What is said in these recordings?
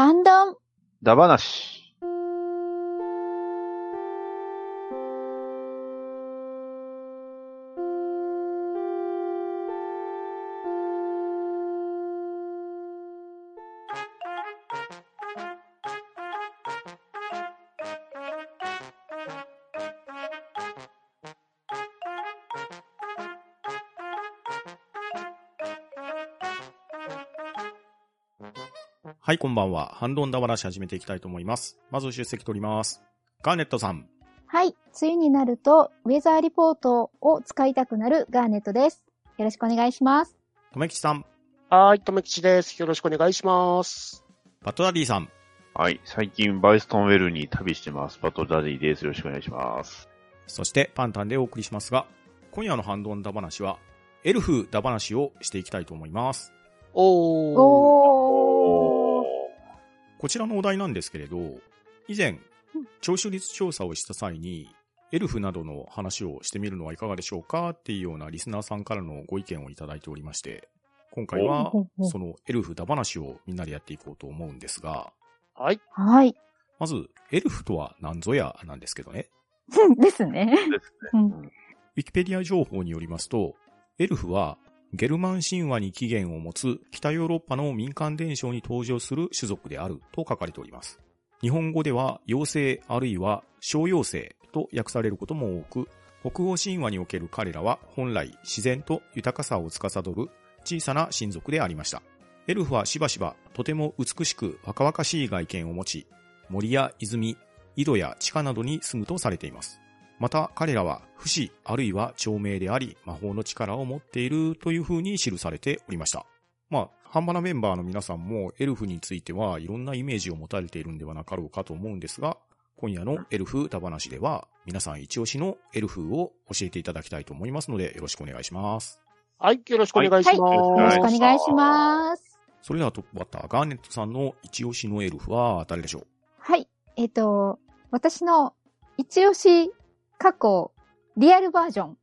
反論。はい、こんばんは。ハンドンダ話始めていきたいと思います。まず出席取ります。ガーネットさん。はい。梅雨になると、ウェザーリポートを使いたくなるガーネットです。よろしくお願いします。とめきちさん。はーい、とめきちです。よろしくお願いします。バトルダディさん。はい。最近、バイストンウェルに旅してます。バトルダディです。よろしくお願いします。そしてパンタンでお送りしますが、今夜のハンドンダ話は、エルフダ話をしていきたいと思います。おー。おー。こちらのお題なんですけれど、以前、聴取率調査をした際に、エルフなどの話をしてみるのはいかがでしょうかっていうようなリスナーさんからのご意見をいただいておりまして、今回はそのエルフダ話をみんなでやっていこうと思うんですが、はい。はい。まず、エルフとは何ぞやなんですけどね。ですね。ウィキペディア情報によりますと、エルフはゲルマン神話に起源を持つ北ヨーロッパの民間伝承に登場する種族であると書かれております。日本語では妖精あるいは小妖精と訳されることも多く、北欧神話における彼らは本来自然と豊かさを司る小さな親族でありました。エルフはしばしばとても美しく若々しい外見を持ち、森や泉、井戸や地下などに住むとされています。また彼らは不死あるいは長命であり魔法の力を持っているという風に記されておりました。まあ、ハンバナメンバーの皆さんもエルフについてはいろんなイメージを持たれているんではなかろうかと思うんですが、今夜のエルフ歌話では皆さん一押しのエルフを教えていただきたいと思いますのでよろしくお願いします。はい、よろしくお願いします。はいよろしくお願いします。それではトップバッター、ガーネットさんの一押しのエルフは誰でしょう？はい。えっ、と、私の一押し過去リアルバージョン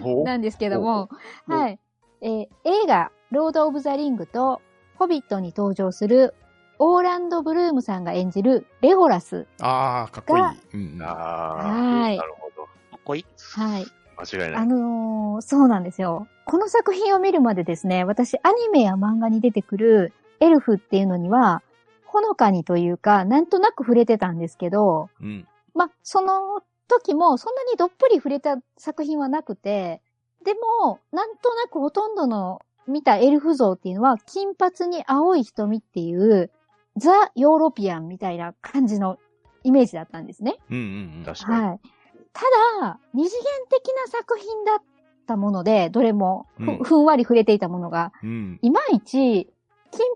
ほなんですけども、おはい。えー映画、ロード・オブ・ザ・リングと、ホビットに登場する、オーランド・ブルームさんが演じるレゴラス。あー、かっこいいが。うんはいーなるほど。かっこいい。はい。あ間違いない。のーそうなんですよ。この作品を見るまでですね、私、アニメや漫画に出てくるエルフっていうのには、ほのかにというか、なんとなく触れてたんですけど、うん。ま、その時もそんなにどっぷり触れた作品はなくて、でも、なんとなくほとんどの見たエルフ像っていうのは、金髪に青い瞳っていう、ザ・ヨーロピアンみたいな感じのイメージだったんですね。うんうんうん。確かに。はい。ただ、二次元的な作品だったもので、どれもふ,、うんふんわり触れていたものが、うん。いまいち、金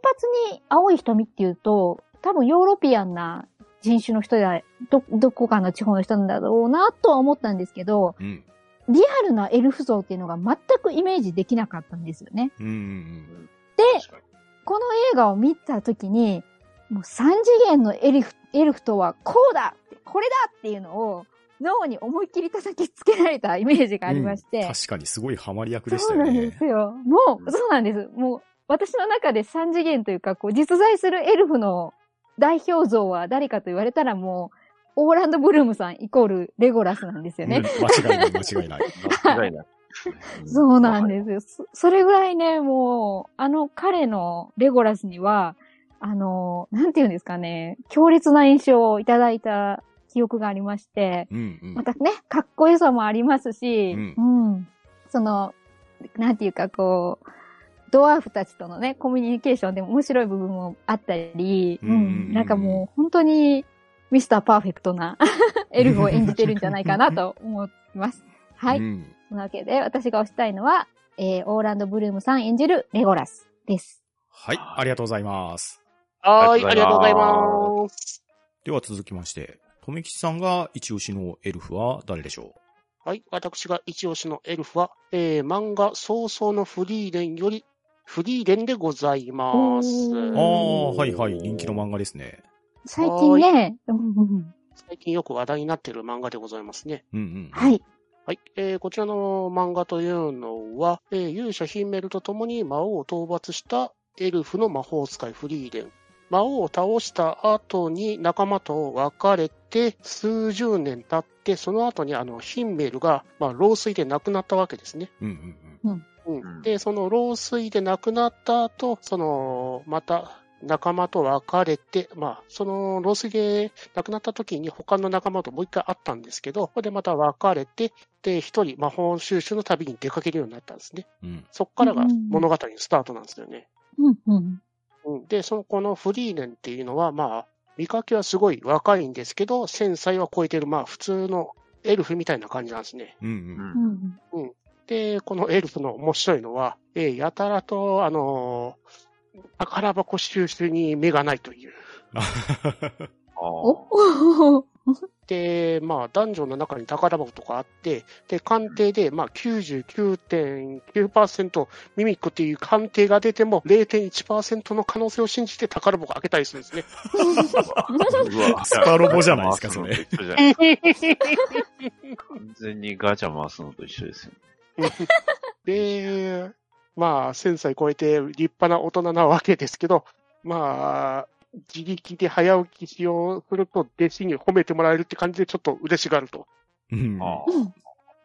髪に青い瞳っていうと、多分ヨーロピアンな人種の人や、ど、どこかの地方の人なんだろうなとは思ったんですけど、うん。リアルなエルフ像っていうのが全くイメージできなかったんですよね。うんうんで、この映画を見たときに、もう三次元のエルフ、エルフとはこうだこれだっていうのを脳に思いっきり叩きつけられたイメージがありまして。確かにすごいハマり役でしそうなんたよね。ですよ。もう、そうなんです。もう、私の中で三次元というか、こう、実在するエルフの代表像は誰かと言われたらもう、オーランド・ブルームさんイコールレゴラスなんですよね。うん間違いない、間違いない。間違いない。そうなんですよ。そそれぐらいね、もう、あの彼のレゴラスには、あの、なんていうんですかね、強烈な印象をいただいた記憶がありまして、うんうんまたね、かっこよさもありますし、ううん。その、なんていうかこう、ドワーフたちとのね、コミュニケーションでも面白い部分もあったり、うんなんかもう本当にミスターパーフェクトな エルフを演じてるんじゃないかなと思います。はい。うんそのわけで、私が推したいのは、えー、オーランド・ブルームさん演じるレゴラスです。はい、ありがとうございます。はーい、あありがとうございまます。では続きまして、とめきちさんが一押しのエルフは誰でしょはい、私が一押しのエルフは、えー、漫画早々のフリーレンより、フリーレンでございます。ああ、はいはい、人気の漫画ですね。最近ね、最近よく話題になっている漫画でございますね。うんうん。はい。はい。えー、こちらの漫画というのは、えー、勇者ヒンメルと共に魔王を討伐したエルフの魔法使いフリーレン魔王を倒した後に仲間と別れて、数十年経って、その後にあの、ヒンメルが、まあ、老衰で亡くなったわけですね。うんうんうんうんで、その老衰で亡くなった後、その、また仲間と別れて、まあ、その老衰で亡くなった時に他の仲間ともう一回会ったんですけど、ここでまた別れて、で、一人魔法収集の旅に出かけるようになったんですね。うん。うん。そっからがうん物語のスタートなんですよね。うんうん。うん、で、そのこのフリーレンっていうのは、まあ、見かけはすごい若いんですけど、1000歳は超えてる、まあ、普通のエルフみたいな感じなんですね。うんう。うんんうん。で、このエルフの面白いのは、えーやたらと、あのー宝箱収集に目がないという。ああ。お？で、まあ、ダンジョンの中に宝箱とかあって、で、鑑定で、まあ、99.9%ミミックっていう鑑定が出ても、0.1%の可能性を信じて宝箱開けたりするんですね。うわ スパロボじゃないですかそれ完全にガチャ回すのと一緒ですよ。で、まあ、1000歳超えて立派な大人なわけですけど、まあ、自力で早起きしようすると、弟子に褒めてもらえるって感じでちょっと嬉しがると。うん。あ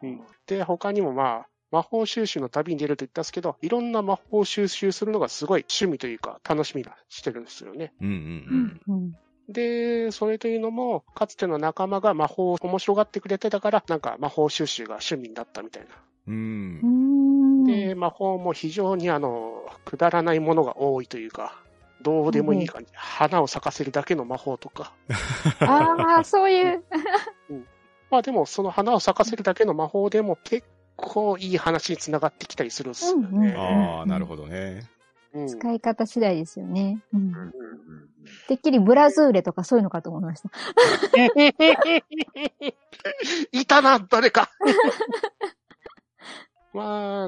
うん、で、他にもまあ、魔法収集の旅に出ると言ったんですけど、いろんな魔法収集するのがすごい趣味というか、楽しみがしてるんですよね。うんううんんうん。で、それというのも、かつての仲間が魔法を面白がってくれてたから、なんか魔法収集が趣味になったみたいな。うん。ううん。ん。で、魔法も非常にあの、くだらないものが多いというか、どうでもいい感じ。花を咲かせるだけの魔法とか。ああ、そういう。まあでも、その花を咲かせるだけの魔法でも結構いい話につながってきたりするんですよね。うんうんああ、なるほどね。うん使い方次第ですよね。うんうんうんてっきりブラズーレとかそういうのかと思いました。いたな、誰か。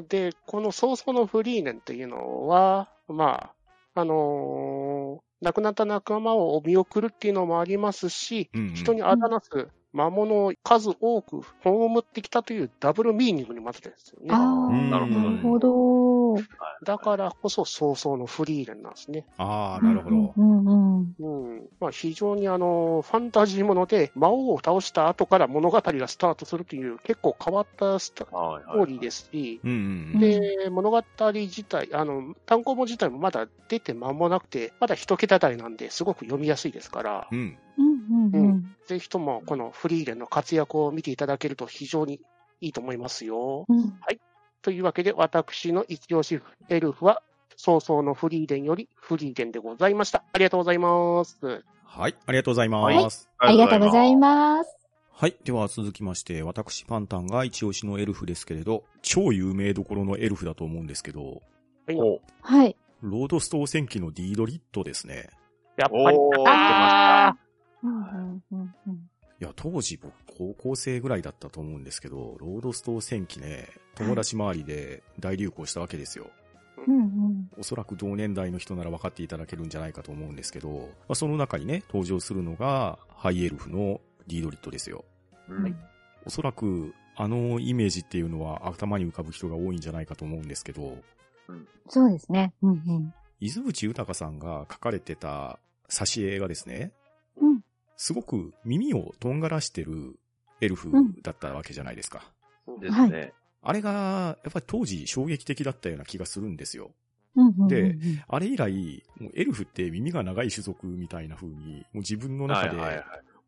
まあ、で、この早々のフリーネンっていうのは、まあ、あのー亡くなった仲間を見送るっていうのもありますし、うんうん。人にあだなす魔物を数多く葬ってきたというダブルミーニングに混ぜてるんですよね。ああ、うんなるほどねなるほど。だからこそ早々のフリーレンなんですね。ああ、なるほど。うんうん。うん。まあ非常にあの、ファンタジーもので魔王を倒した後から物語がスタートするという結構変わったストーリーですし、で、物語自体、あの、単行本自体もまだ出て間もなくて、まだ一桁台なんで、すごく読みやすいですからう、ん。うんうんうん。ぜひともこのフリーレンの活躍を見ていただけると非常にいいと思いますよ。うんというわけで、私の一押しエルフは、早々のフリーレンよりフリーレンでございました。ありがとうございます。はい、ありがとうございます。ありがとうございす。ます。はい。では続きまして、私パンタンが一押しのエルフですけれど、超有名どころのエルフだと思うんですけど、はいお、はい。ロードストー戦記のディードリットですね。やっぱり。あうんうんうんうんいや、当時僕高校生ぐらいだったと思うんですけど、ロードストー戦記ね、友達周りで大流行したわけですよ。うんうんおそらく同年代の人なら分かっていただけるんじゃないかと思うんですけど、まあ、その中にね、登場するのが、ハイエルフのディードリットですよ。おそらく、あのイメージっていうのは頭に浮かぶ人が多いんじゃないかと思うんですけど、そうですね。うんうん伊豆内豊さんが書かれてた挿絵がですね、うんすごく耳をとんがらしてるエルフだったわけじゃないですか。ですね。あれが、やっぱり当時衝撃的だったような気がするんですよ。うんうんうんであれ以来、もうエルフって耳が長い種族みたいな風に、もう自分の中で。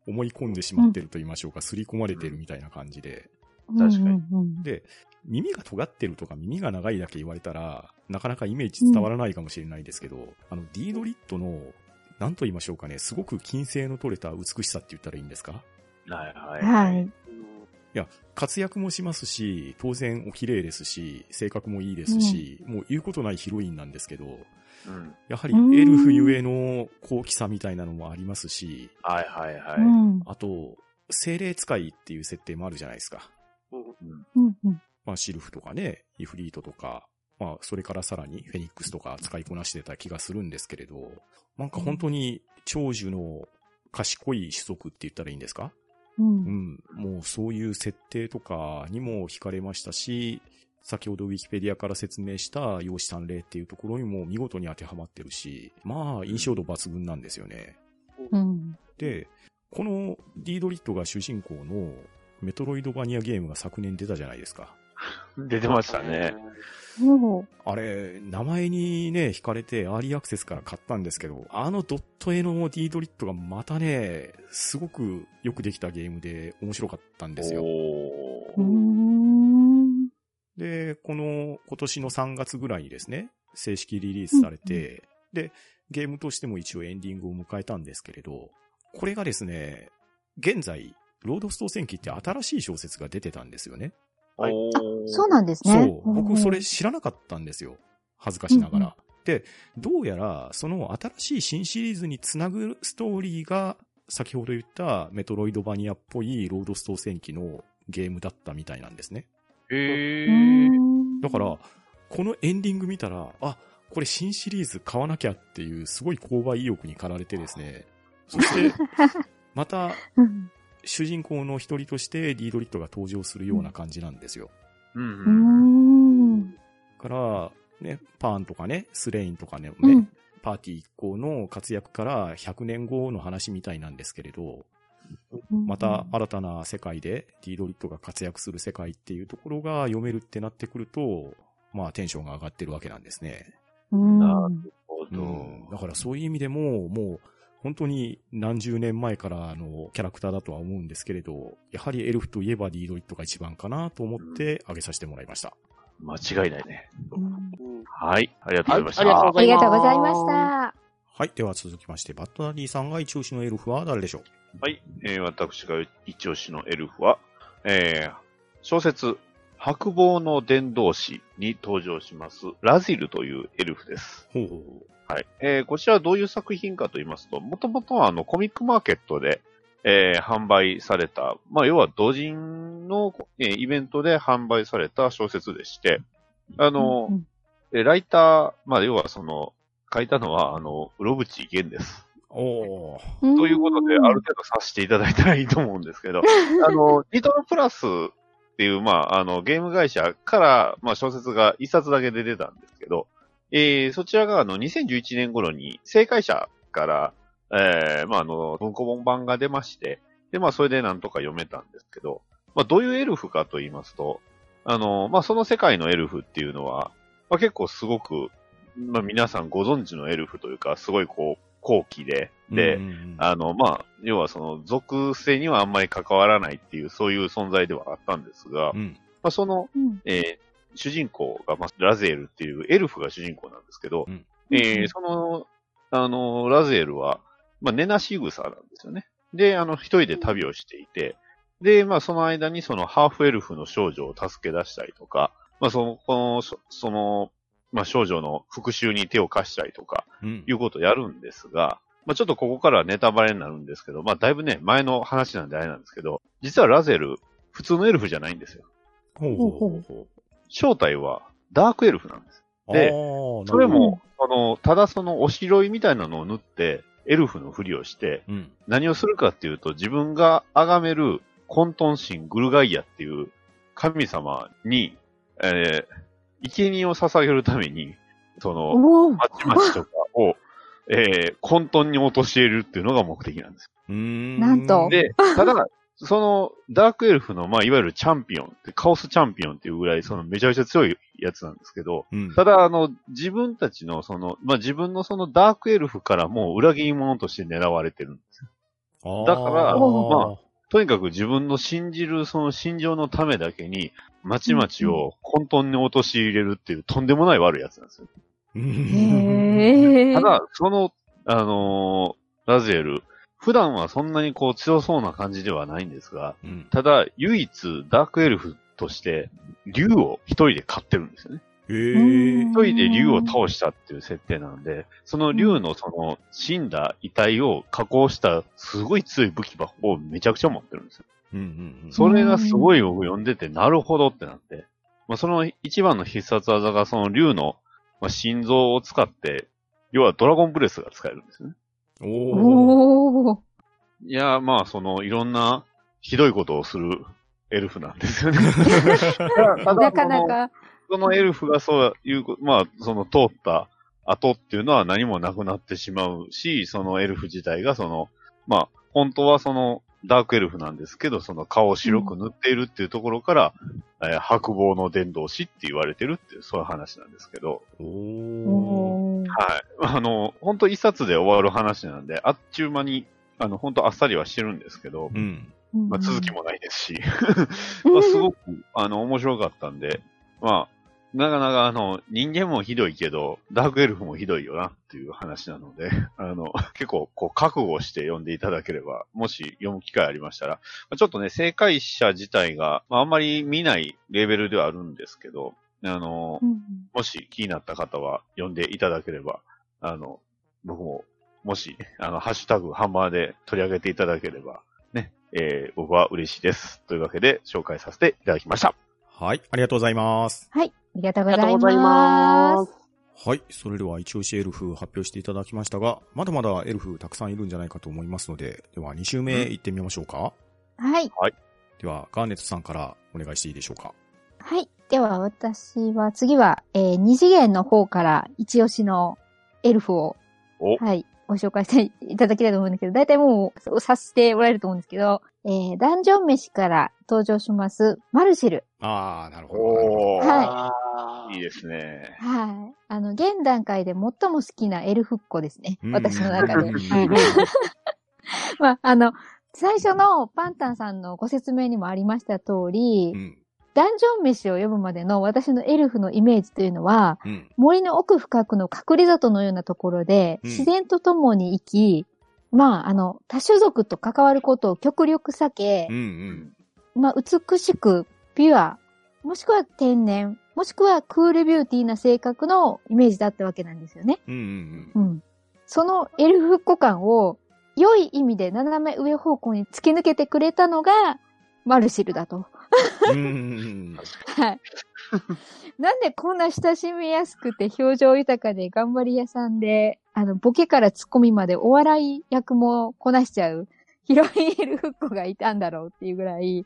思い込んでしまってると言いましょうか、刷り込まれてるみたいな感じで。確かにうんうんうんで、耳が尖ってるとか耳が長いだけ言われたら、なかなかイメージ伝わらないかもしれないですけど、あの、ディードリットの、なんと言いましょうかね、すごく金星の取れた美しさって言ったらいいんですか？はいはい。はい。活躍もしますし、当然お綺麗ですし、性格もいいですし、もう言うことないヒロインなんですけど、うん。やはりエルフゆえの高貴さみたいなのもありますし、はいはいはい。うんあと、精霊使いっていう設定もあるじゃないですか。うんうんうんまあ、シルフとかね、イフリートとか、まあ、それからさらにフェニックスとか使いこなしてた気がするんですけれど、なんか本当に長寿の賢い種族って言ったらいいんですか？ううんん。もうそういう設定とかにも惹かれましたし、先ほどウィキペディアから説明した養子さん例っていうところにも見事に当てはまってるし、まあ印象度抜群なんですよね。うん。で、このディードリットが主人公のメトロイドバニアゲームが昨年出たじゃないですか。出てましたね。あれ、名前にね、惹かれてアーリーアクセスから買ったんですけど、あのドット絵のディードリットがまたね、すごくよくできたゲームで面白かったんですよ。で、この今年の3月ぐらいにですね、正式リリースされて、で、ゲームとしても一応エンディングを迎えたんですけれど、これがですね、現在、ロードストー戦記って新しい小説が出てたんですよね。はいおーそうなんですね。そう。僕それ知らなかったんですよ。恥ずかしながら。で、どうやら、その新しい新シリーズにつなぐストーリーが、先ほど言ったメトロイドバニアっぽいロードストー戦記のゲームだったみたいなんですね。へうーだから、このエンディング見たら、あ、これ新シリーズ買わなきゃっていうすごい購買意欲に駆られてですね。そして、また、うん主人公の一人としてディードリットが登場するような感じなんですよ。うんうん。ん。から、ね、パーンとかね、スレインとかね、うんパーティー一行の活躍から100年後の話みたいなんですけれど、また新たな世界でディードリットが活躍する世界っていうところが読めるってなってくると、まあテンションが上がってるわけなんですね。うん。なうんるほど。うん。だからそういう意味でも、もう本当に何十年前からのキャラクターだとは思うんですけれど、やはりエルフといえばディードリットが一番かなと思って挙げさせてもらいました。間違いないね。はい。ありがとうございました。はいありがとうございました。はい。では続きまして、バッドダディさんが一押しのエルフは誰でしょう？はい。えー私が一押しのエルフは、えー小説、白棒の伝道師に登場します、ラジルというエルフです。ほうほうほはい。えーこちらはどういう作品かと言いますと、もともとはあの、コミックマーケットで、えー販売された、まあ、要は同人の、えーイベントで販売された小説でして、あの、うんえーライター、まあ、要はその、書いたのは、あの、うろぶちげんです。う。おー。うんということで、ある程度察していただいたらいいと思うんですけど、あの、リトルプラスっていう、まあ、あの、ゲーム会社から、まあ、小説が一冊だけで出たんですけど、えー、そちらが、あの、2011年頃に、正解者から、えー、まあ、あの、文庫本版が出まして、で、まあ、それでなんとか読めたんですけど、まあ、どういうエルフかと言いますと、あの、まあ、その世界のエルフっていうのは、まあ、結構すごく、まあ、皆さんご存知のエルフというか、すごいこう、高貴で、で、うんうんうんあの、まあ、要はその属性にはあんまり関わらないっていう、そういう存在ではあったんですが、うん。まあ、その、うんえー主人公が、まあ、ラゼールっていうエルフが主人公なんですけど、うん。えーその、あの、ラゼールは、まあ、寝なし草なんですよね。で、あの、一人で旅をしていて、で、まあ、その間にそのハーフエルフの少女を助け出したりとか、まあ、その、この、そその、まあ、少女の復讐に手を貸したりとか、うん。いうことをやるんですが、まあ、ちょっとここからはネタバレになるんですけど、まあ、だいぶね、前の話なんであれなんですけど、実はラゼル、普通のエルフじゃないんですよ。ほうほうほうほ正体はダークエルフなんです。う。でそれ、も、あの、ただそのおしろいみたいなのを塗って、エルフのふりをして、どうん。何をするかっていうと、自分が崇める混沌神グルガイアっていう神様に、えー、生贄を捧げるために、その、まちまちとかを、えー、混沌に陥れるっていうのが目的なんです。うーん。なんとで、ただ、その、ダークエルフの、まあ、いわゆるチャンピオンって、カオスチャンピオンっていうぐらい、その、めちゃめちゃ強いやつなんですけど、うん。ただ、あの、自分たちの、その、まあ、自分のそのダークエルフからもう裏切り者として狙われてるんですよ。だからまとにかく自分の信じるその心情のためだけに、まちまちを混沌に陥れるっていうとんでもない悪いやつなんですよ。ただ、その、あのーラゼル、普段はそんなにこう強そうな感じではないんですが、うん。ただ、唯一ダークエルフとして、竜を一人で飼ってるんですよね。へー一人で竜を倒したっていう設定なんで、その竜のその死んだ遺体を加工したすごい強い武器箱をめちゃくちゃ持ってるんですよ。うんうんうん。それがすごい僕読んでて、なるほどってなって。まあ、その一番の必殺技がその竜の、まあ、心臓を使って、要はドラゴンブレスが使えるんですよね。おー。おー。いや、まあ、その、いろんな、ひどいことをするエルフなんですよね。なかな。か。そのエルフがそういうこ、まあ、その通った後っていうのは何もなくなってしまうし、そのエルフ自体がその、まあ、本当はその、ダークエルフなんですけど、その顔を白く塗っているっていうところから、えー白棒の伝道師って言われてるっていう、そういう話なんですけど、おー。はい。あの、本当一冊で終わる話なんで、あっちゅう間に、あの、本当あっさりはしてるんですけど、うん。まあ、続きもないですし、まあ、すごく、あの、面白かったんで、まあ、なかなかあの、人間もひどいけど、ダークエルフもひどいよなっていう話なので、あの、結構、こう、覚悟して読んでいただければ、もし読む機会ありましたら、まあちょっとね、正解者自体が、まあ、あんまり見ないレベルではあるんですけど、あの、うんもし気になった方は読んでいただければ、あの、僕も、もし、あの、ハッシュタグハンマーで取り上げていただければ、ね、えー僕は嬉しいです。というわけで、紹介させていただきました。はい、ありがとうございます。はい。ありがとうありがとうございま。ますす。はい、それでは一押しエルフ発表していただきましたが、まだまだエルフたくさんいるんじゃないかと思いますので、では2周目行ってみましょうか。はい。では、ガーネットさんからお願いしていいでしょうか。はい。では、私は、次は、えー、二次元の方から、一押しのエルフを、お、はい、ご紹介していただきたいと思うんですけど、大体もう、察しておられると思うんですけど、えー、ダンジョン飯から登場します、マルシル。あー、なるほど。はいいいですね。はい。あの、現段階で最も好きなエルフっ子ですね。私の中でうん。まあ、あの、最初のパンタンさんのご説明にもありました通り、うん。ダンジョン飯を読むまでの私のエルフのイメージというのは、うん。森の奥深くの隠れ里のようなところで、うん自然と共に生き、まあ、あの、多種族と関わることを極力避けうん。う、ん。まあ、美しく、ピュア、もしくは天然、もしくはクールビューティーな性格のイメージだったわけなんですよね。うん。うん。うん。そのエルフっ子感を、良い意味で斜め上方向に突き抜けてくれたのが、マルシルだと。なん。でこん。な親しみやすくて表情豊かで頑張り屋さん。で、あの、ボケからツッコミまでお笑い役もこなしちゃう、ヒロインエルフっ子がいたん。だろうっていうぐらい、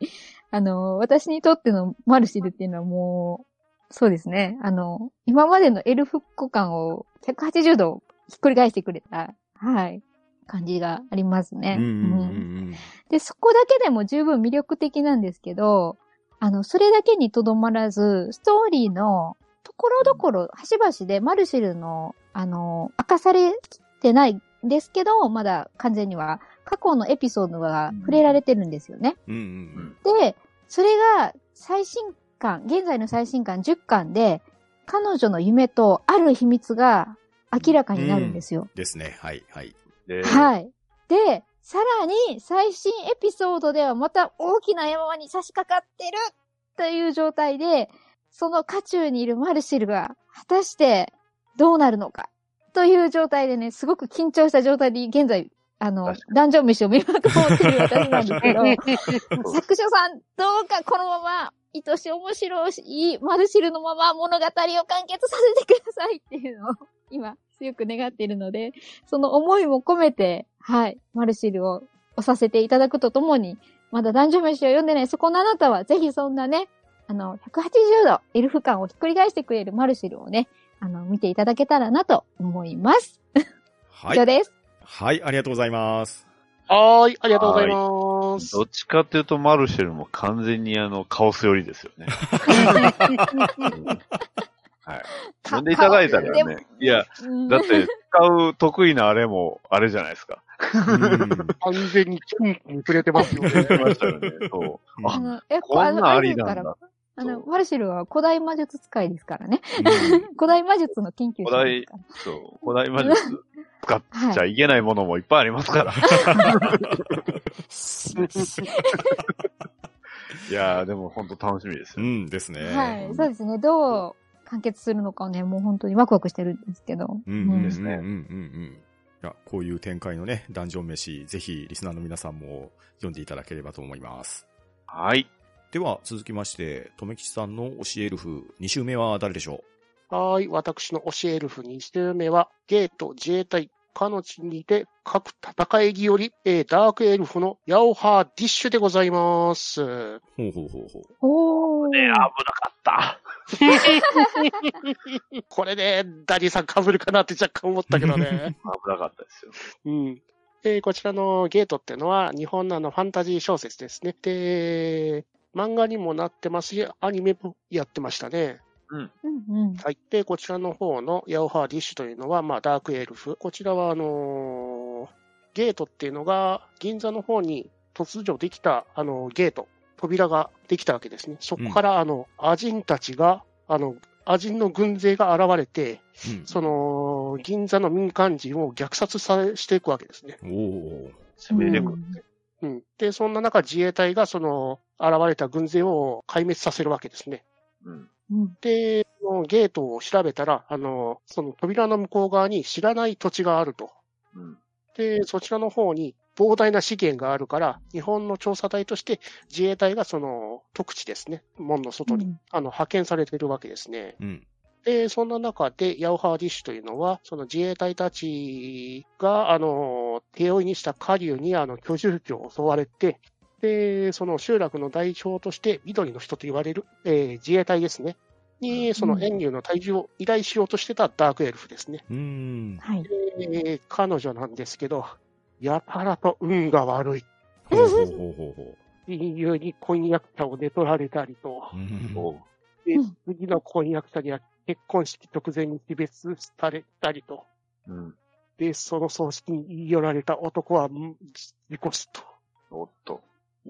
あの、私にとってのマルシルっていうのはもう、そうですね。あの、今までのエルフっ子感を180度ひっくり返してくれた、はい、感じがありますね。うん。うん。ううんん。で、そこだけでも十分魅力的なんですけど、あの、それだけにとどまらず、ストーリーのところどころ、端々でマルシルの、あの、明かされてないんですけど、まだ完全には過去のエピソードが触れられてるんですよね。うん。うん。で、それが最新刊、現在の最新刊10巻で、彼女の夢とある秘密が明らかになるんですよ。ですね。はい。はい。で、はい。で、さらに最新エピソードではまた大きな山場に差し掛かってるという状態で、その渦中にいるマルシルが果たしてどうなるのかという状態でね、すごく緊張した状態で現在、あの確、ダンジョン飯を見まくってる私なんですけど、作者さん、どうかこのまま、愛しい面白いマルシルのまま物語を完結させてくださいっていうのを今強く願っているので、その思いも込めて、はい、マルシルを押させていただくとともに、まだ男女飯を読んでないそこのあなたは、ぜひそんなね、あの、180度エルフ感をひっくり返してくれるマルシルをね、あの、見ていただけたらなと思います。はい以上。です。はい。ありがとうございます。はーい、ありがとうございます。どっちかっていうと、マルシェルも完全にあの、カオス寄りですよね。はい。読んでいただいたらね。いや、うんだって、使う得意なあれも、あれじゃないですか。うん完全にキンキン触れてますよね。言ってましたよね。そう。あの、え、こんなんありなんだあの、そうマルシルは古代魔術使いですからね。うん古代魔術の研究者ですから。そう。古代魔術使っちゃいけないものもいっぱいありますから。いやー、でも本当楽しみですよ。うんですね。はい。そうですね。どう完結するのかをね、もう本当にワクワクしてるんですけど。うんうんうんうんですねうんうん。いや、こういう展開のね、ダンジョン飯、ぜひリスナーの皆さんも読んでいただければと思います。はい。では、続きまして、とめきちさんの推しエルフ、2週目は誰でしょはーい、私の推しエルフ2周目は、ゲート自衛隊彼の地にて斯く戦えり、えーダークエルフのヤオハーデュッシでございます。ほうほうほうほう。おー。ね危なかった。これで、ダディさん被るかなって若干思ったけどね。危なかったですよ。うん。で、こちらのゲートっていうのは、日本のあのファンタジー小説ですね。で、漫画にもなってますし、アニメもやってましたね。うんうん。はい。で、こちらの方のヤオハーディッシュというのは、まあ、ダークエルフ。こちらは、あのーゲートっていうのが、銀座の方に突如できた、あの、ゲート、扉ができたわけですね。そこから、あの、アジンたちが、あの、アジンの軍勢が現れて、うんその、銀座の民間人を虐殺さしていくわけですね。おお。攻めれく。うん。で、そんな中、自衛隊が、その、現れた軍勢を壊滅させるわけですね。うん。うん。で、ゲートを調べたら、あの、その扉の向こう側に知らない土地があると。うん。で、そちらの方に膨大な資源があるから、日本の調査隊として自衛隊がその特地ですね、門の外に、うんあの派遣されているわけですね。うん。で、そんな中で、ヤオハーディッシュというのは、その自衛隊たちが、あの、手負いにした下流に、あの、居住地を襲われて、で、その集落の代表として、緑の人と言われる、えー自衛隊ですね。に、その遠流の退治を依頼しようとしてたダークエルフですね。うーん。はい。えー彼女なんですけど、やたらと運が悪い。ほうほうほうほうほ親友に婚約者を寝取られたりと、う。うんでうん次の婚約者には結婚式直前に死別されたりと、うん。で、その葬式に言い寄られた男はん事故死と。おっと。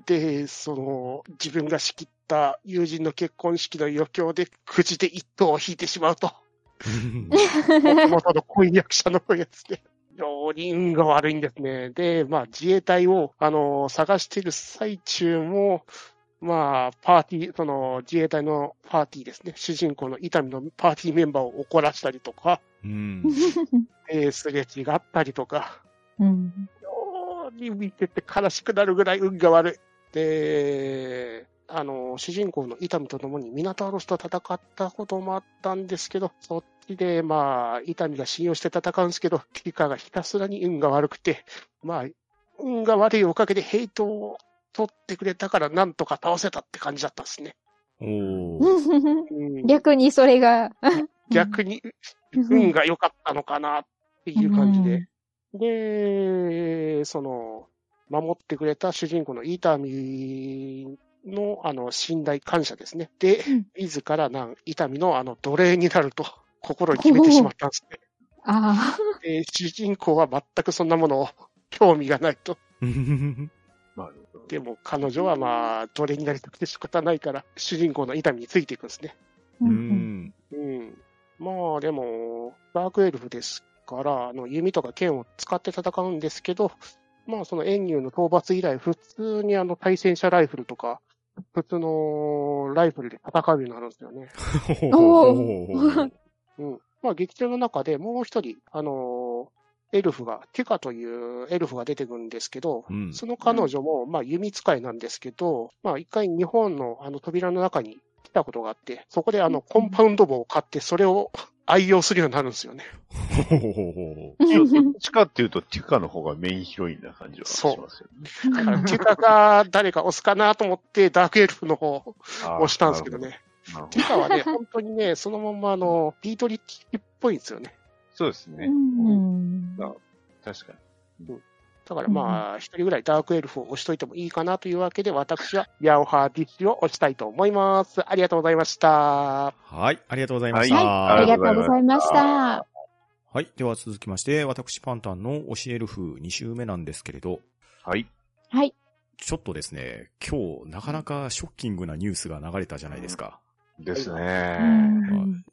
で、その、自分が仕切った友人の結婚式の余興で、くじで一頭を引いてしまうと。元の婚約者のやつで。非常に運が悪いんですね。で、まあ自衛隊を、あの、探している最中も、まあ、パーティー、その自衛隊のパーティーですね。主人公の伊丹のパーティーメンバーを怒らしたりとか、うん。えーすれ違ったりとか、うん。見てて悲しくなるぐらい運が悪い。で、あの、主人公の伊丹と共に港アロスと戦ったこともあったんですけど、そっちで、まあ、伊丹が信用して戦うんですけど、ティカがひたすらに運が悪くて、まあ、運が悪いおかげでヘイトを取ってくれたからなんとか倒せたって感じだったんですね。逆にそれが。逆に運が良かったのかなっていう感じで。で、その、守ってくれた主人公の伊丹の、あの、信頼感謝ですね。でうん、自らなん、伊丹のあの、奴隷になると、心に決めてしまったんですね。あで、主人公は全くそんなものを興味がないと。なるほど。でも、彼女はまあ、奴隷になりたくて仕方ないから、主人公の伊丹についていくんですね。あ。ううんん。うん。まあでも、ダークエルフですから、あの弓とか剣を使って戦うんですけど、まあその遠入の討伐以来、普通にあの対戦車ライフルとか、普通のライフルで戦うようになるんですよね。お うん。まあ劇中の中でもう一人、あのーエルフが、テュカというエルフが出てくるんですけど、うんその彼女も、まあ弓使いなんですけど、まあ一回日本のあの扉の中に来たことがあって、そこであのコンパウンド棒を買って、それを愛用するようになるんですよね。どっちかっていうと、ティカの方がメインヒロインな感じはしますよね。だから、テュカが誰か押すかなと思って、ダークエルフの方を押したんですけど。ね。テュカはね、本当にね、そのままあの、ビートリッチっぽいんですよね。そうですね。うん確かに。だからまあ、一人ぐらいダークエルフを押しといてもいいかなというわけで、私は ヤオハーディッシュを押したいと思います。ありがとうございました。はい、ありがとうございましはた。ありがとうございました。はい。では続きまして、私パンタンの教える風2週目なんですけれど、はい。はい。ちょっとですね、今日なかなかショッキングなニュースが流れたじゃないですか。ですうね。ん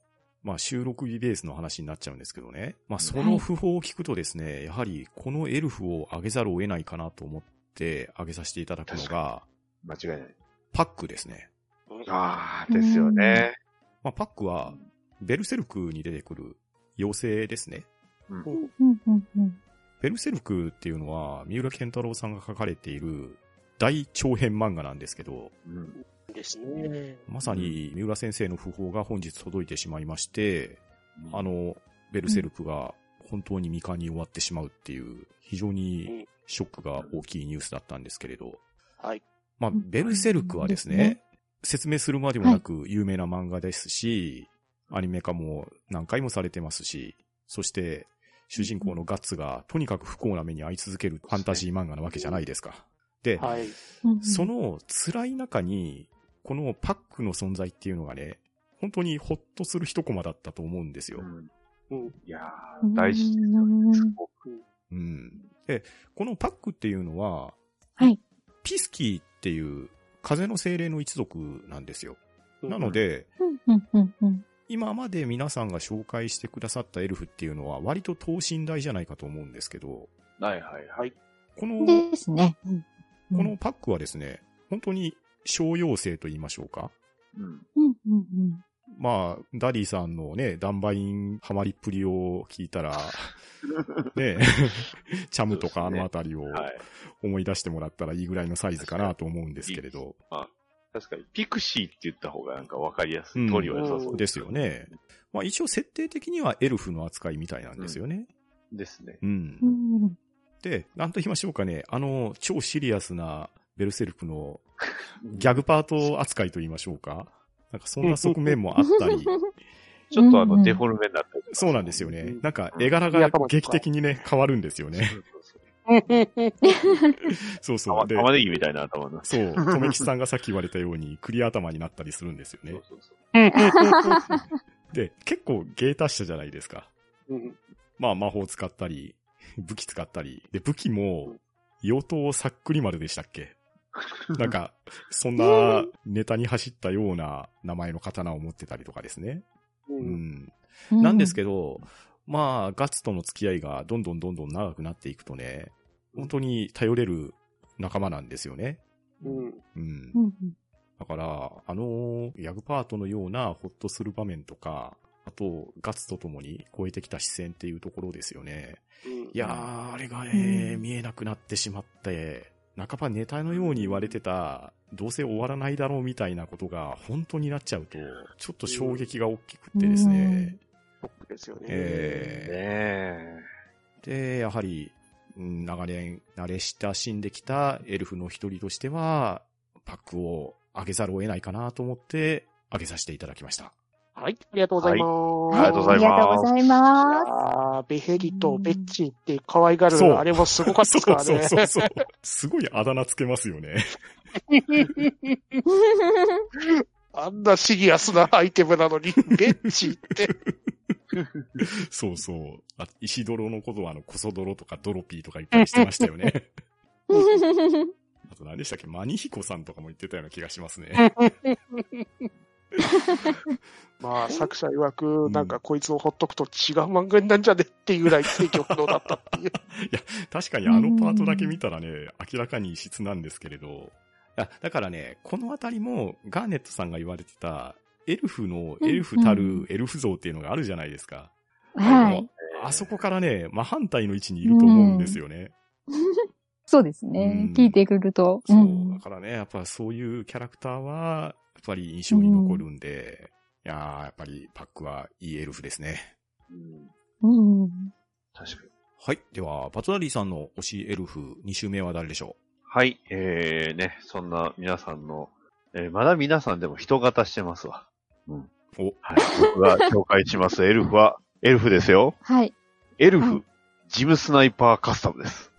まあ収録日ベースの話になっちゃうんですけどね。まあその訃報を聞くとですね、やはりこのエルフを上げざるを得ないかなと思って上げさせていただくのが、間違いない。パックですね。ああ、ですよね。まあパックはベルセルクに出てくる妖精ですね。うんうんうんうんベルセルクっていうのは三浦健太郎さんが書かれている大長編漫画なんですけど、うんですね。まさに三浦先生の訃報が本日届いてしまいまして、あの、ベルセルクが本当に未完に終わってしまうっていう、非常にショックが大きいニュースだったんですけれど。はい。まあ、ベルセルクはですね、ですね説明するまでもなく有名な漫画ですし、アニメ化も何回もされてますし、そして、主人公のガッツがとにかく不幸な目に遭い続けるファンタジー漫画なわけじゃないですか。で、はい。そ、の辛い中に、このパックの存在っていうのがね、本当にほっとする一コマだったと思うんですよ。うんうん。いやうんー、大事ですよね。すごく。うん。で、このパックっていうのは、はい。ピスキーっていう風の精霊の一族なんですよ。なので、うんうんうんうん今まで皆さんが紹介してくださったエルフっていうのは割と等身大じゃないかと思うんですけど、はいはいはい。この、ですね。このパックはですね、本当に小妖精と言いましょうか。うん。うんうんうんまあ、ダディさんのね、ダンバインハマりっぷりを聞いたら、ね、チャムとかあのあたりをはい。思い出してもらったらいいぐらいのサイズかなと思うんですけれど。確かに、ピクシーって言った方がなんかわかりやすい。うん通りは良さそうですよね。まあ一応設定的にはエルフの扱いみたいなんですよね。ですね。うんう。んで、なんと言いましょうかね、あの、超シリアスなベルセルクのギャグパート扱いと言いましょうか。なんかそんな側面もあったり、ちょっとあの、デフォルメになったりそうなんですよねうん。なんか絵柄が劇的にね、変わるんですよね。そうそうそうそうそう。で玉、玉ねぎみたいな頭の。そう、とめきちさんがさっき言われたように、クリア頭になったりするんですよねそう。そうそうで、結構芸達者じゃないですか。うんまあ魔法使ったり、武器使ったり。で、武器も、妖刀さっくり丸でしたっけ？なんか、そんなネタに走ったような名前の刀を持ってたりとかですね。ううんん。うんなんですけど、まあ、ガッツとの付き合いがどんどんどんどん長くなっていくとね、本当に頼れる仲間なんですよね。うんうんだから、あの、ヤグパートのようなホッとする場面とか、あと、ガッツと共に超えてきた視線っていうところですよね。うんいやー、あれがね、うん見えなくなってしまって、半ばネタのように言われてた、どうせ終わらないだろうみたいなことが本当になっちゃうと、ちょっと衝撃が大きくってですね。ショックですよね。えねーで、やはり、うん長年慣れ親しんできたエルフの一人としては、パックを上げざるを得ないかなと思って、上げさせていただきました。はい、ありがとうございます。ありがとうございますありがとうございます。あーベヘリとベッチって可愛がる、そうあれもすごかったですからね。そうそうそうそう。すごいあだ名つけますよね。あんなシリアスなアイテムなのに、ベッチって。そうそう。あ石泥のことはあの、コソ泥とかドロピーとか言ったりしてましたよね。あと何でしたっけ？マニヒコさんとかも言ってたような気がしますね。まあ、作者曰く、なんかこいつをほっとくと違う漫画になんじゃねっていうぐらい提供不能だったっていう。確かにあのパートだけ見たらね、明らかに異質なんですけれど。いや、だからね、このあたりもガーネットさんが言われてた、エルフのエルフたるエルフ像っていうのがあるじゃないですか。はい。あそこからね、真反対の位置にいると思うんですよね。そうですねうん。聞いてくると。そうう。んだからね、やっぱそういうキャラクターは、やっぱり印象に残るんで、いやー、やっぱりパックはいいエルフですね。うんうん。確かに。はい。では、バトダリーさんの推しエルフ2周目は誰でしょはい、えー、ね、そんな皆さんの、えーまだ皆さんでも人型してますわ。うん。おはい。僕が紹介しますエルフは、エルフですよ。はい。エルフ、はいジムスナイパーカスタムです。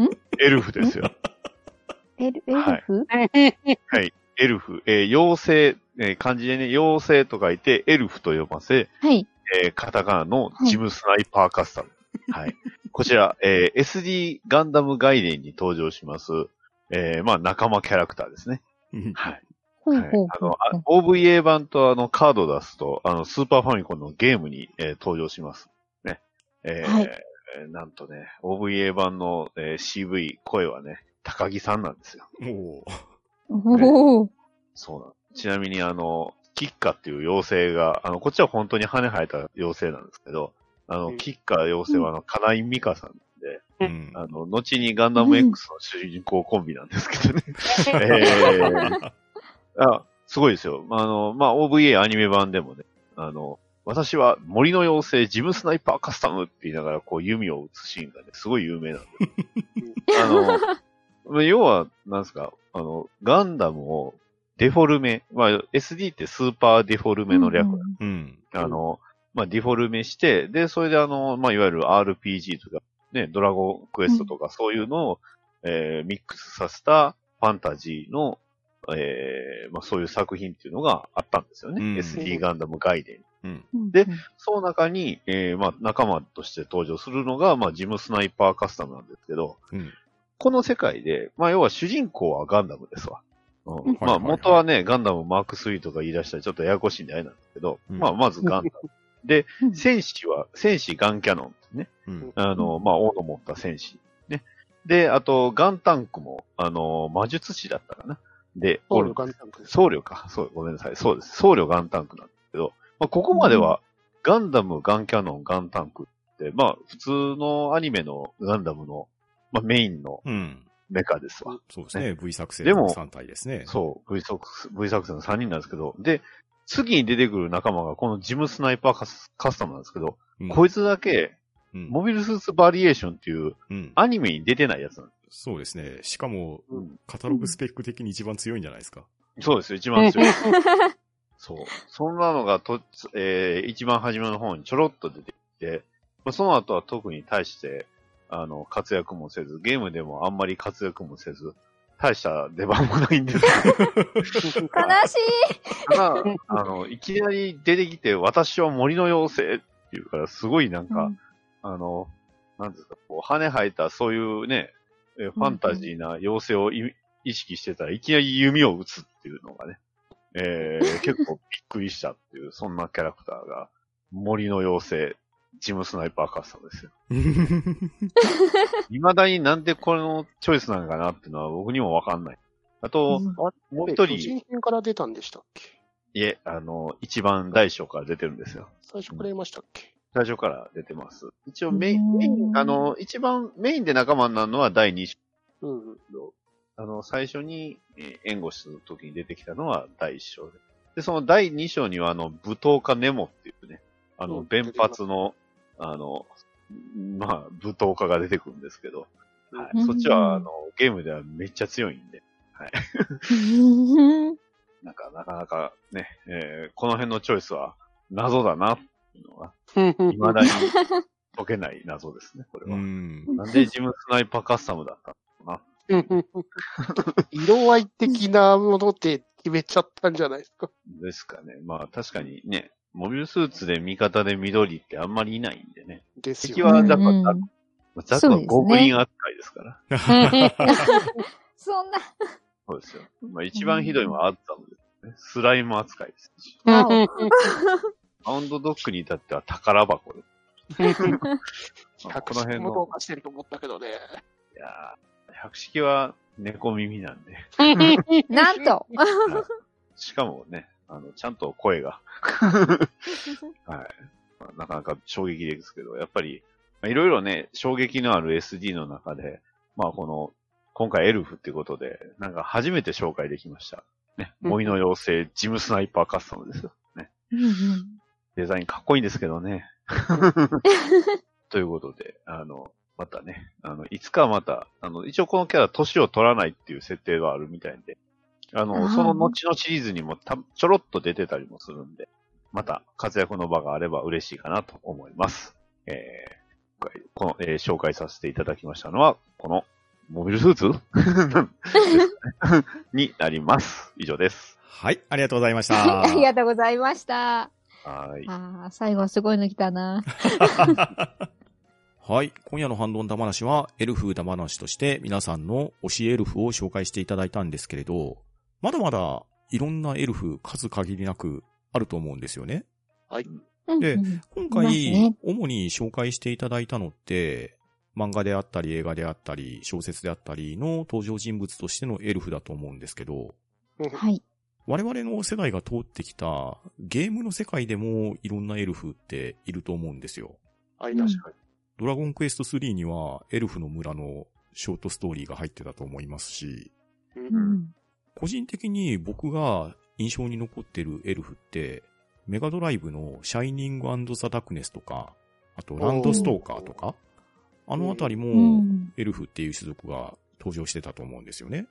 ん エルフですよ。エル、エルフ？はい。エルフ、えー妖精、えー漢字でね、妖精と書いて、エルフと呼ばせ、はい。えーカタカナのジムスナイパーカスタム。はい。こちら、えー SD ガンダム概念に登場します、えーまあ仲間キャラクターですね。うはい。ほうはいあの、あ OVA 版とあの、カード出すと、あの、スーパーファミコンのゲームに、えー登場します。ね。えーはいえーなんとね、OVA 版の、えー CV 声はね、高木さんなんですよ。もおーそうなんちなみにあの、キッカっていう妖精が、あの、こっちは本当に羽生えた妖精なんですけど、あの、うんキッカ妖精はあの、金井美香さんで、う、うん。あの、後にガンダム X の主人公コンビなんですけどね。えーあ、すごいですよ。あの、まあ、OVA アニメ版でもね、あの、私は森の妖精ジムスナイパーカスタムって言いながらこう弓を撃つシーンがね、すごい有名なんです。あの、要は、なんですか、あの、ガンダムをデフォルメ、まあ SD ってスーパーデフォルメの略うんうん。あの、まあ、ディフォルメして、で、それであの、まあ、いわゆる RPG とか、ね、ドラゴンクエストとか、そういうのを、えーミックスさせたファンタジーの、えーまあ、そういう作品っていうのがあったんですよね。うん SD ガンダムガイデン。うん。うんでその中に、えーまあ、仲間として登場するのが、まあ、ジムスナイパーカスタムなんですけど、うん。この世界で、まあ、要は主人公はガンダムですわ。うんうんまあ、元はね、ガンダムマーク3とか言い出したらちょっとややこしいんであれなんですけど、うんまあ、まずガンダム。で、うん戦士は、戦士ガンキャノンですね。うん。あの、まあ、斧持った戦士。ね。で、あと、ガンタンクも、あの、魔術師だったかな。で、ソウルおるガンタンク。僧侶か。そう、ごめんなさい。そうです。僧侶ガンタンクなんですけど、まあ、ここまでは、ガンダム、ガンキャノン、ガンタンクって、まあ、普通のアニメのガンダムの、まあ、メインのうん。メカですわ。そうですね。V 作戦でもの3体ですね。そう、V 作、V 作戦の3人なんですけど、で、次に出てくる仲間がこのジムスナイパーカスカスタムなんですけど、うん。こいつだけ、うんモビルスーツバリエーションっていううん。アニメに出てないやつなんでそうですね。しかも、す。うんカタログスペック的に一番強いんじゃないですか。そうですよ、一番強い。そう。そんなのがと、えー、一番初めの方にちょろっと出てきて、まあその後は特に対して、あの、活躍もせず、ゲームでもあんまり活躍もせず、大した出番もないんですけど、悲しい。ただ、あの、いきなり出てきて、私は森の妖精っていうから、すごいなんか、あの、なんですか、こう、羽生えたそういうね、えファンタジーな妖精をい意識してたらいきなり弓を撃つっていうのがね、えー、結構びっくりしたっていう、そんなキャラクターが、森の妖精、ジムスナイパーカスタムですよ。未だになんでこのチョイスなのかなっていうのは僕にもわかんない。あと、うんもう一巨人、人編から出たんでしたっけ？いえ、あの、一番大将から出てるんですよ。最初から言いましたっけ？最初から出てます。一応メイン、うんメイン、あの、一番メインで仲間になるのは第2章。うんうん。あの、最初に、えー援護するときに出てきたのは第1章で。で、その第2章には、あの、舞踏家ネモっていうね、あの、うん弁髪の、あの、まあ、舞踏家が出てくるんですけど、はいうんそっちは、あの、ゲームではめっちゃ強いんで、うん なんか、なかなかね、えーこの辺のチョイスは謎だな、っていうのが、未だに解けない謎ですね、これうは。ん。なんでジムスナイパーカスタムだった 色合い的なもので決めちゃったんじゃないですか？なですかね。まあ確かにね、モビルスーツで味方で緑ってあんまりいないんでね。ですよ。敵は、だから、うんザクザクはゴブリン扱いですから。そ んな。そうですよ。まあ一番ひどいのはアッザムですね。スライム扱いですし。あパウンドドッグに至っては宝箱です。ま あ百この辺の、かしてると思ったけどね。いやー百式は猫耳なんで。なんと。しかもね、あの、ちゃんと声が。はい。まあなかなか衝撃ですけど、やっぱり、まあいろいろね、衝撃のある SD の中で、まあこの、今回エルフってことで、なんか初めて紹介できました。ね、うん森の妖精、ジムスナイパーカスタムですよ。ね。デザインかっこいいんですけどね。ということで、あの、またね、あの、いつかまた、あの、一応このキャラ年を取らないっていう設定があるみたいで、ああの、ーその後のシリーズにもたちょろっと出てたりもするんで、また活躍の場があれば嬉しいかなと思います。えー、今回この、えー紹介させていただきましたのは、この、モビルスーツ？になります。以上です。はい、ありがとうございました。ありがとうございました。はい。ああ、最後はすごいの来たな。はい。今夜のハンドンダ話は、エルフダ話として皆さんの推しエルフを紹介していただいたんですけれど、まだまだいろんなエルフ数限りなくあると思うんですよね。でうんうん今います回ね、主に紹介していただいたのって、漫画であったり映画であったり小説であったりの登場人物としてのエルフだと思うんですけど、はい。我々の世代が通ってきたゲームの世界でもいろんなエルフっていると思うんですよ。はい、確かドラゴンクエスト3にはエルフの村のショートストーリーが入ってたと思いますし、に。うん個人的に僕が印象に残ってるエルフって、メガドライブのシャイニングザ・ダークネスとか、あとランドストーカーとか、あのあたりうもん。エルフっていう種族が登場してたと思うんですよね。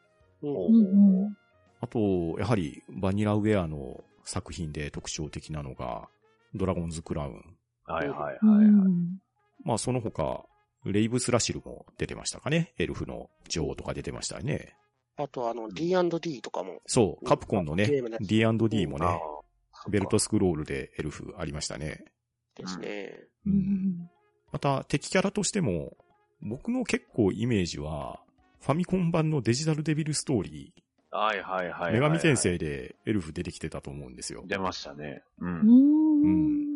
あと、やはりバニラウェアの作品で特徴的なのが、ドラゴンズ・クラウン。はいはいはい、うはい。ん。まあその他、レイブスラシルも出てましたかね。エルフの女王とか出てましたよね。あと、あの、D&D とかも。そう、カプコンのね、D&D もあね、ベルトスクロールでエルフありましたね。ですね。う。ん。また、敵キャラとしても、僕の結構イメージは、ファミコン版のデジタルデビルストーリあはいはいはいはい、ー、女神転生でエルフ出てきてたと思うんですよ。出ましたね。う。うんん。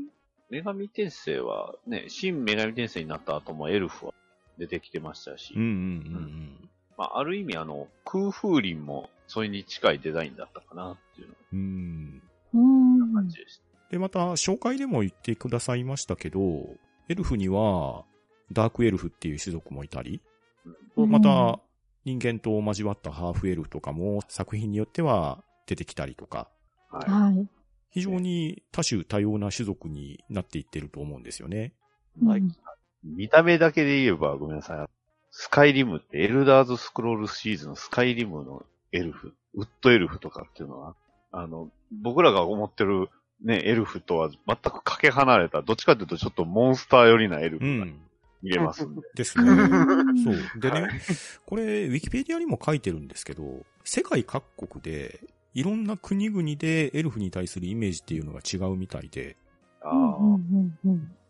女神転生はね、新女神転生になった後もエルフは出てきてましたし、うんうんうんまあ、ある意味あの、空風林もそれに近いデザインだったかなっていううん。うん。うん。感じでした。で、また、紹介でも言ってくださいましたけど、エルフには、ダークエルフっていう種族もいたり、うんまた、人間と交わったハーフエルフとかも作品によっては出てきたりとか、はい。はい。非常に多種多様な種族になっていってると思うんですよね。はいうん見た目だけで言えばごめんなさい。スカイリムってエルダーズスクロールシーズンのスカイリムのエルフ、ウッドエルフとかっていうのは、あの、僕らが思ってるね、エルフとは全くかけ離れた、どっちかというとちょっとモンスター寄りなエルうフがん。見れますんで。ですね。う んそう。でね、はいこれ、ウィキペディアにも書いてるんですけど、世界各国で、いろんな国々でエルフに対するイメージっていうのが違うみたいで、あ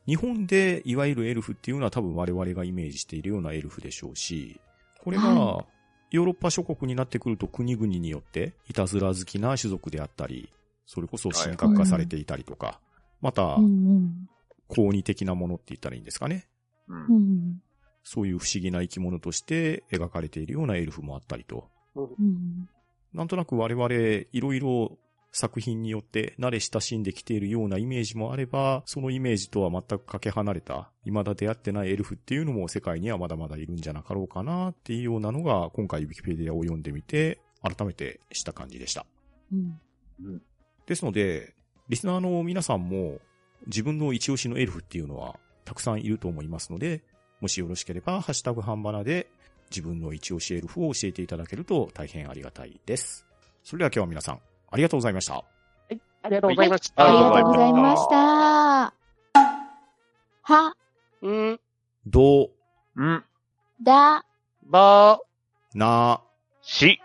日本でいわゆるエルフっていうのは多分我々がイメージしているようなエルフでしょうし、これがはヨーロッパ諸国になってくると国々によっていたずら好きな種族であったり、それこそ神格化されていたりとか、またうんうん。高二的なものって言ったらいいんですかね。そういう不思議な生き物として描かれているようなエルフもあったりと。うんなんとなく我々いろいろ作品によって慣れ親しんできているようなイメージもあれば、そのイメージとは全くかけ離れた、未だ出会ってないエルフっていうのも世界にはまだまだいるんじゃなかろうかなっていうようなのが、今回ウィキペディアを読んでみて、改めてした感じでした。うんですので、リスナーの皆さんも自分の一押しのエルフっていうのはたくさんいると思いますので、もしよろしければ、ハッシュタグハンバナで自分の一押しエルフを教えていただけると大変ありがたいです。それでは今日は皆さん、ありがとうございました。ありがとうございました。ありがとうございました。は、うん、ど、うん。だ、ば、な、し、